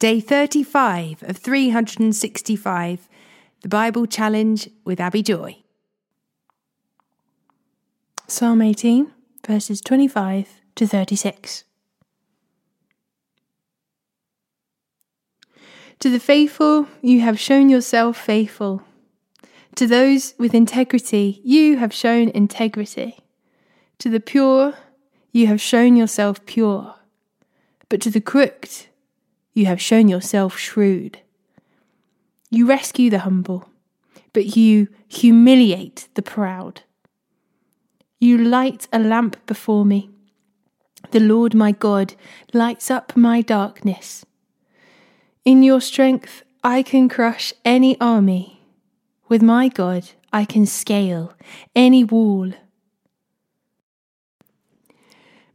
Day 35 of 365, the Bible Challenge with Abi Joy. Psalm 18, verses 25 to 36. To the faithful, you have shown yourself faithful. To those with integrity, you have shown integrity. To the pure, you have shown yourself pure. But to the crooked, you have shown yourself shrewd. You rescue the humble, but you humiliate the proud. You light a lamp before me. The Lord my God lights up my darkness. In your strength, I can crush any army. With my God, I can scale any wall.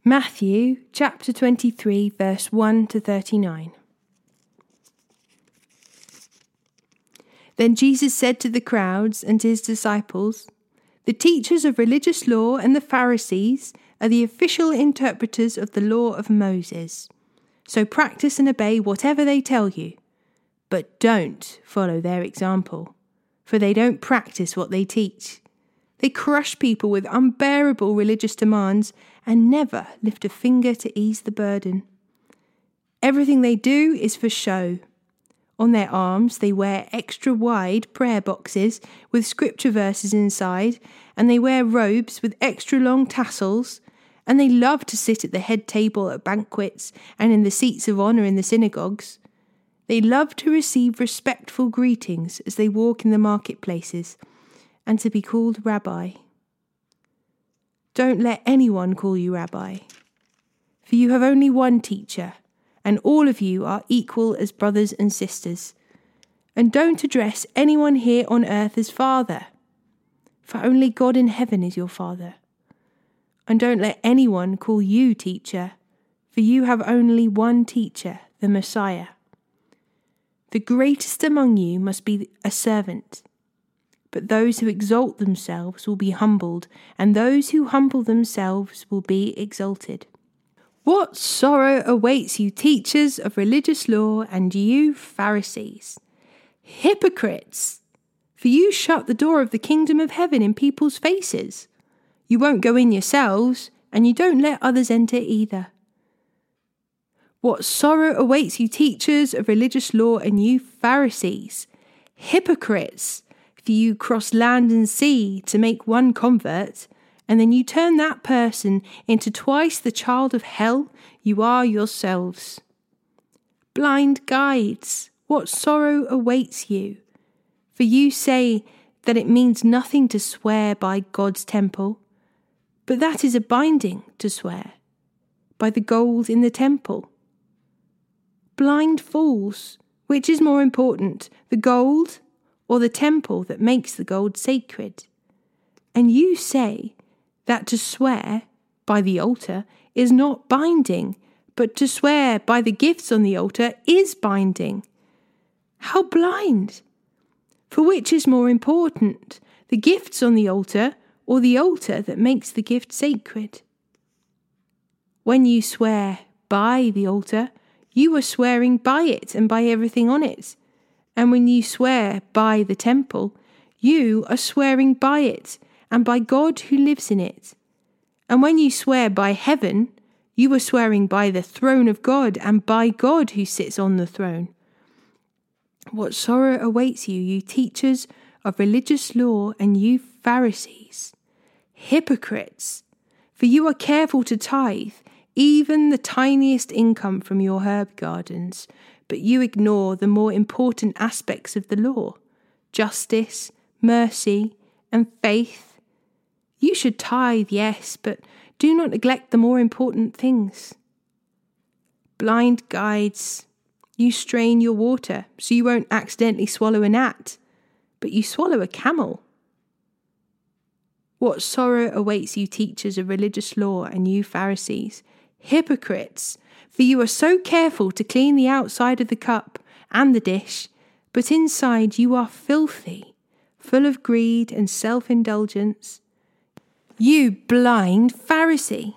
Matthew chapter 23, verse 1 to 39. Then Jesus said to the crowds and to his disciples, The teachers of religious law and the Pharisees are the official interpreters of the law of Moses. So practice and obey whatever they tell you, but don't follow their example, for they don't practice what they teach. They crush people with unbearable religious demands and never lift a finger to ease the burden. Everything they do is for show on their arms, they wear extra wide prayer boxes with scripture verses inside, and they wear robes with extra long tassels. And they love to sit at the head table at banquets and in the seats of honour in the synagogues. They love to receive respectful greetings as they walk in the marketplaces and to be called Rabbi. Don't let anyone call you Rabbi, for you have only one teacher and all of you are equal as brothers and sisters. And don't address anyone here on earth as Father, for only God in heaven is your Father. And don't let anyone call you teacher, for you have only one teacher, the Messiah. The greatest among you must be a servant. But those who exalt themselves will be humbled, and those who humble themselves will be exalted. What sorrow awaits you, teachers of religious law, and you, Pharisees! Hypocrites! For you shut the door of the kingdom of heaven in people's faces. You won't go in yourselves, and you don't let others enter either. What sorrow awaits you, teachers of religious law, and you, Pharisees! Hypocrites! For you cross land and sea to make one convert and then you turn that person into twice the child of hell you are yourselves. Blind guides, what sorrow awaits you? For you say that it means nothing to swear by God's temple, but that is a binding to swear by the gold in the temple. Blind fools, which is more important, the gold or the temple that makes the gold sacred? And you say that to swear by the altar is not binding, but to swear by the gifts on the altar is binding. How blind! For which is more important, the gifts on the altar or the altar that makes the gift sacred? When you swear by the altar, you are swearing by it and by everything on it. And when you swear by the temple, you are swearing by it and by God who lives in it. And when you swear by heaven, you are swearing by the throne of God and by God who sits on the throne. What sorrow awaits you, you teachers of religious law and you Pharisees, hypocrites! For you are careful to tithe even the tiniest income from your herb gardens, but you ignore the more important aspects of the law justice, mercy, and faith you should tithe, yes, but do not neglect the more important things. Blind guides, you strain your water so you won't accidentally swallow a gnat, but you swallow a camel. What sorrow awaits you, teachers of religious law, and you, Pharisees, hypocrites! For you are so careful to clean the outside of the cup and the dish, but inside you are filthy, full of greed and self indulgence. You blind Pharisee!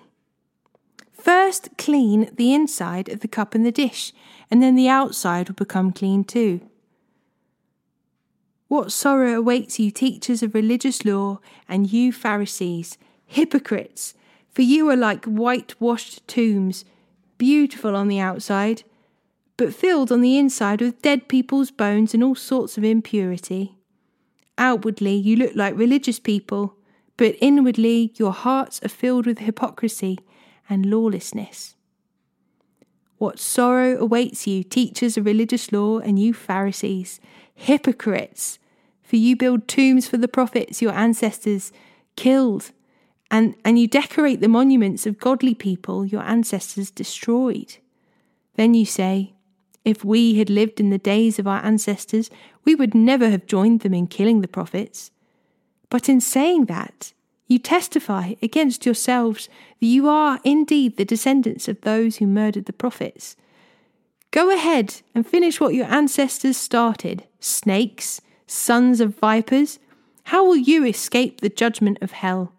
First, clean the inside of the cup and the dish, and then the outside will become clean too. What sorrow awaits you, teachers of religious law, and you, Pharisees, hypocrites! For you are like whitewashed tombs, beautiful on the outside, but filled on the inside with dead people's bones and all sorts of impurity. Outwardly, you look like religious people, but inwardly, your hearts are filled with hypocrisy and lawlessness. What sorrow awaits you, teachers of religious law, and you Pharisees, hypocrites! For you build tombs for the prophets your ancestors killed, and, and you decorate the monuments of godly people your ancestors destroyed. Then you say, If we had lived in the days of our ancestors, we would never have joined them in killing the prophets. But in saying that, you testify against yourselves that you are indeed the descendants of those who murdered the prophets. Go ahead and finish what your ancestors started, snakes, sons of vipers. How will you escape the judgment of hell?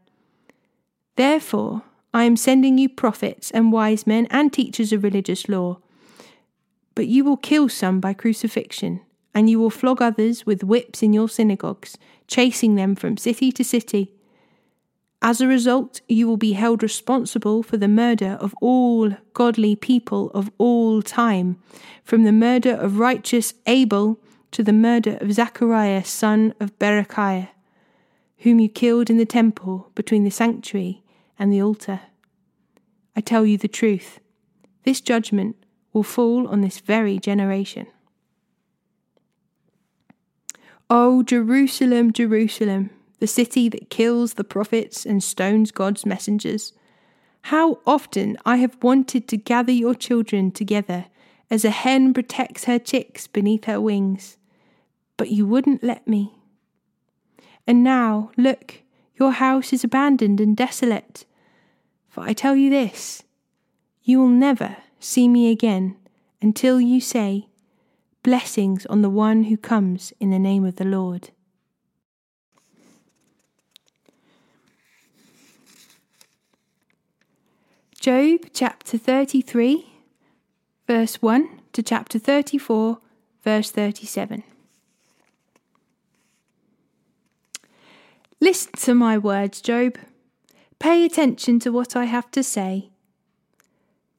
Therefore, I am sending you prophets and wise men and teachers of religious law. But you will kill some by crucifixion, and you will flog others with whips in your synagogues, chasing them from city to city as a result, you will be held responsible for the murder of all godly people of all time, from the murder of righteous Abel to the murder of Zachariah, son of Berechiah, whom you killed in the temple between the sanctuary and the altar. I tell you the truth, this judgment will fall on this very generation. O Jerusalem, Jerusalem! the city that kills the prophets and stones God's messengers. How often I have wanted to gather your children together as a hen protects her chicks beneath her wings, but you wouldn't let me. And now, look, your house is abandoned and desolate. For I tell you this you will never see me again until you say, Blessings on the one who comes in the name of the Lord. Job chapter 33, verse 1 to chapter 34, verse 37. Listen to my words, Job. Pay attention to what I have to say.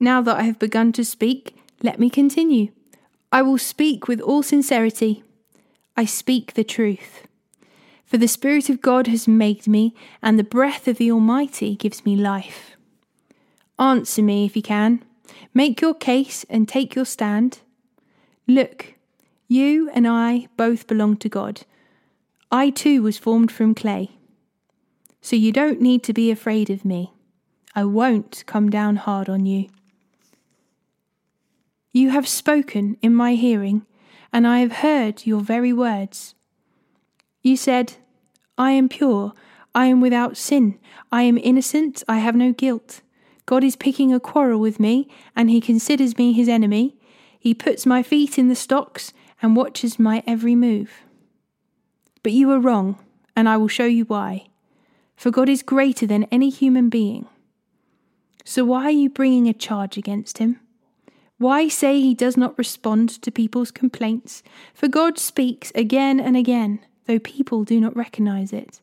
Now that I have begun to speak, let me continue. I will speak with all sincerity. I speak the truth. For the Spirit of God has made me, and the breath of the Almighty gives me life. Answer me if you can. Make your case and take your stand. Look, you and I both belong to God. I too was formed from clay. So you don't need to be afraid of me. I won't come down hard on you. You have spoken in my hearing, and I have heard your very words. You said, I am pure, I am without sin, I am innocent, I have no guilt. God is picking a quarrel with me, and he considers me his enemy. He puts my feet in the stocks and watches my every move. But you are wrong, and I will show you why. For God is greater than any human being. So why are you bringing a charge against him? Why say he does not respond to people's complaints? For God speaks again and again, though people do not recognize it.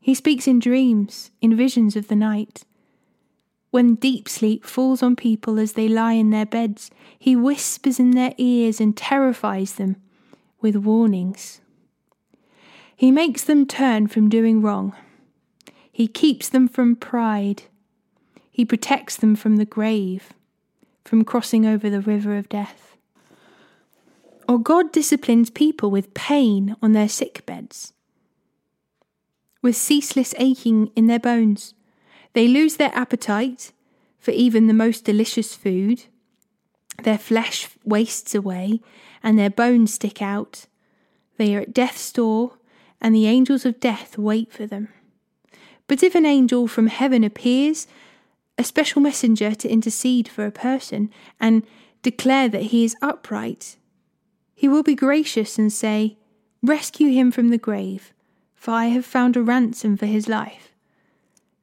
He speaks in dreams, in visions of the night. When deep sleep falls on people as they lie in their beds, he whispers in their ears and terrifies them with warnings. He makes them turn from doing wrong. He keeps them from pride. He protects them from the grave, from crossing over the river of death. Or God disciplines people with pain on their sick beds, with ceaseless aching in their bones they lose their appetite for even the most delicious food. Their flesh wastes away, and their bones stick out. They are at death's door, and the angels of death wait for them. But if an angel from heaven appears, a special messenger to intercede for a person, and declare that he is upright, he will be gracious and say, Rescue him from the grave, for I have found a ransom for his life.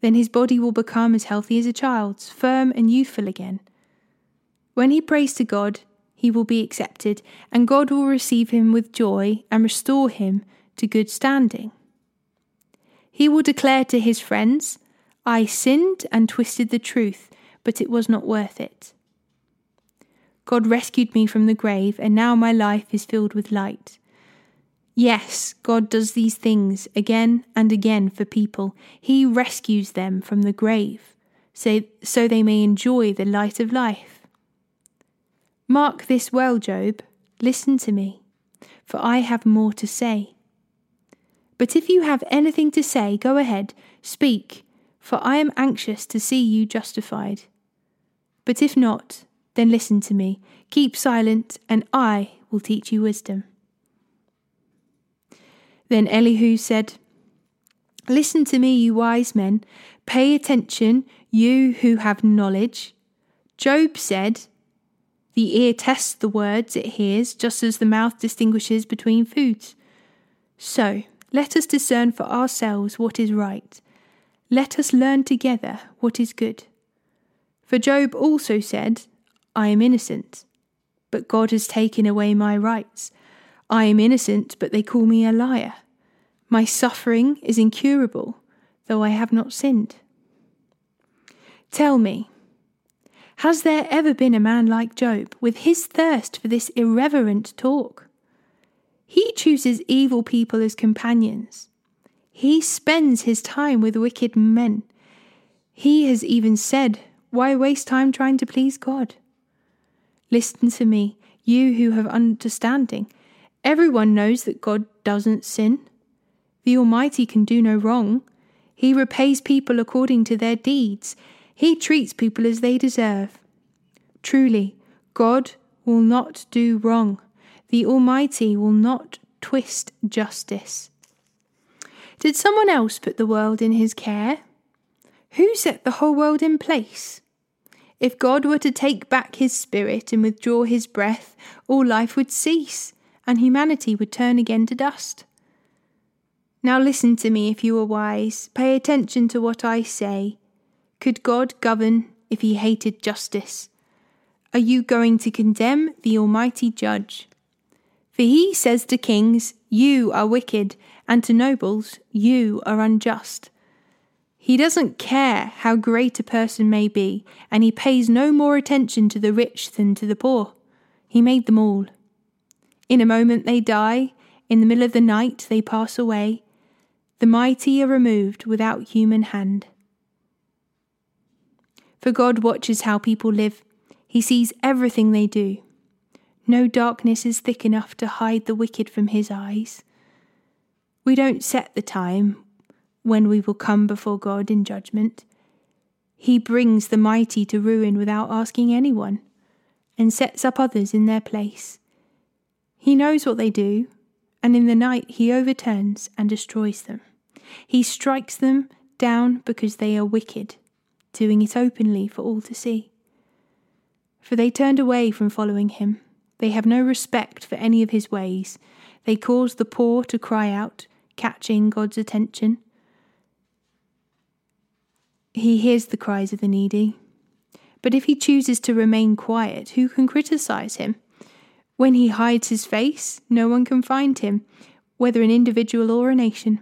Then his body will become as healthy as a child's, firm and youthful again. When he prays to God, he will be accepted, and God will receive him with joy and restore him to good standing. He will declare to his friends, I sinned and twisted the truth, but it was not worth it. God rescued me from the grave, and now my life is filled with light. Yes, God does these things again and again for people. He rescues them from the grave, so, so they may enjoy the light of life. Mark this well, Job. Listen to me, for I have more to say. But if you have anything to say, go ahead, speak, for I am anxious to see you justified. But if not, then listen to me, keep silent, and I will teach you wisdom. Then Elihu said, Listen to me, you wise men, pay attention, you who have knowledge. Job said, the ear tests the words it hears, just as the mouth distinguishes between foods. So, let us discern for ourselves what is right. Let us learn together what is good. For Job also said, I am innocent, but God has taken away my rights. I am innocent, but they call me a liar. My suffering is incurable, though I have not sinned. Tell me, has there ever been a man like Job, with his thirst for this irreverent talk? He chooses evil people as companions. He spends his time with wicked men. He has even said, Why waste time trying to please God? Listen to me, you who have understanding. Everyone knows that God doesn't sin. The Almighty can do no wrong. He repays people according to their deeds. He treats people as they deserve. Truly, God will not do wrong. The Almighty will not twist justice. Did someone else put the world in his care? Who set the whole world in place? If God were to take back his spirit and withdraw his breath, all life would cease, and humanity would turn again to dust. Now listen to me if you are wise. Pay attention to what I say. Could God govern if he hated justice? Are you going to condemn the Almighty Judge? For he says to kings, You are wicked, and to nobles, You are unjust. He doesn't care how great a person may be, and he pays no more attention to the rich than to the poor. He made them all. In a moment they die, in the middle of the night they pass away. The mighty are removed without human hand. For God watches how people live, He sees everything they do. No darkness is thick enough to hide the wicked from His eyes. We don't set the time when we will come before God in judgment. He brings the mighty to ruin without asking anyone, and sets up others in their place. He knows what they do, and in the night he overturns and destroys them. He strikes them down because they are wicked doing it openly for all to see. For they turned away from following him. They have no respect for any of his ways. They cause the poor to cry out, catching God's attention. He hears the cries of the needy. But if he chooses to remain quiet, who can criticize him? When he hides his face, no one can find him, whether an individual or a nation.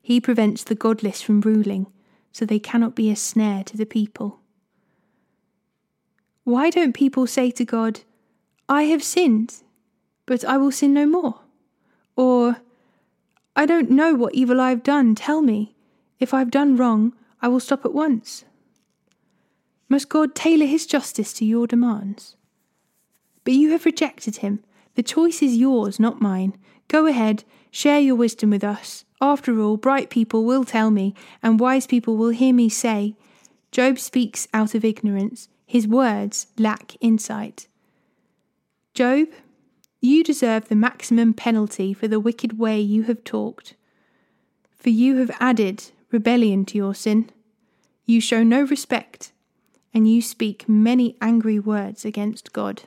He prevents the godless from ruling so they cannot be a snare to the people. Why don't people say to God, I have sinned, but I will sin no more? Or, I don't know what evil I have done, tell me. If I have done wrong, I will stop at once. Must God tailor his justice to your demands? But you have rejected him. The choice is yours, not mine. Go ahead, share your wisdom with us. After all, bright people will tell me, and wise people will hear me say, Job speaks out of ignorance, his words lack insight. Job, you deserve the maximum penalty for the wicked way you have talked. For you have added rebellion to your sin. You show no respect, and you speak many angry words against God.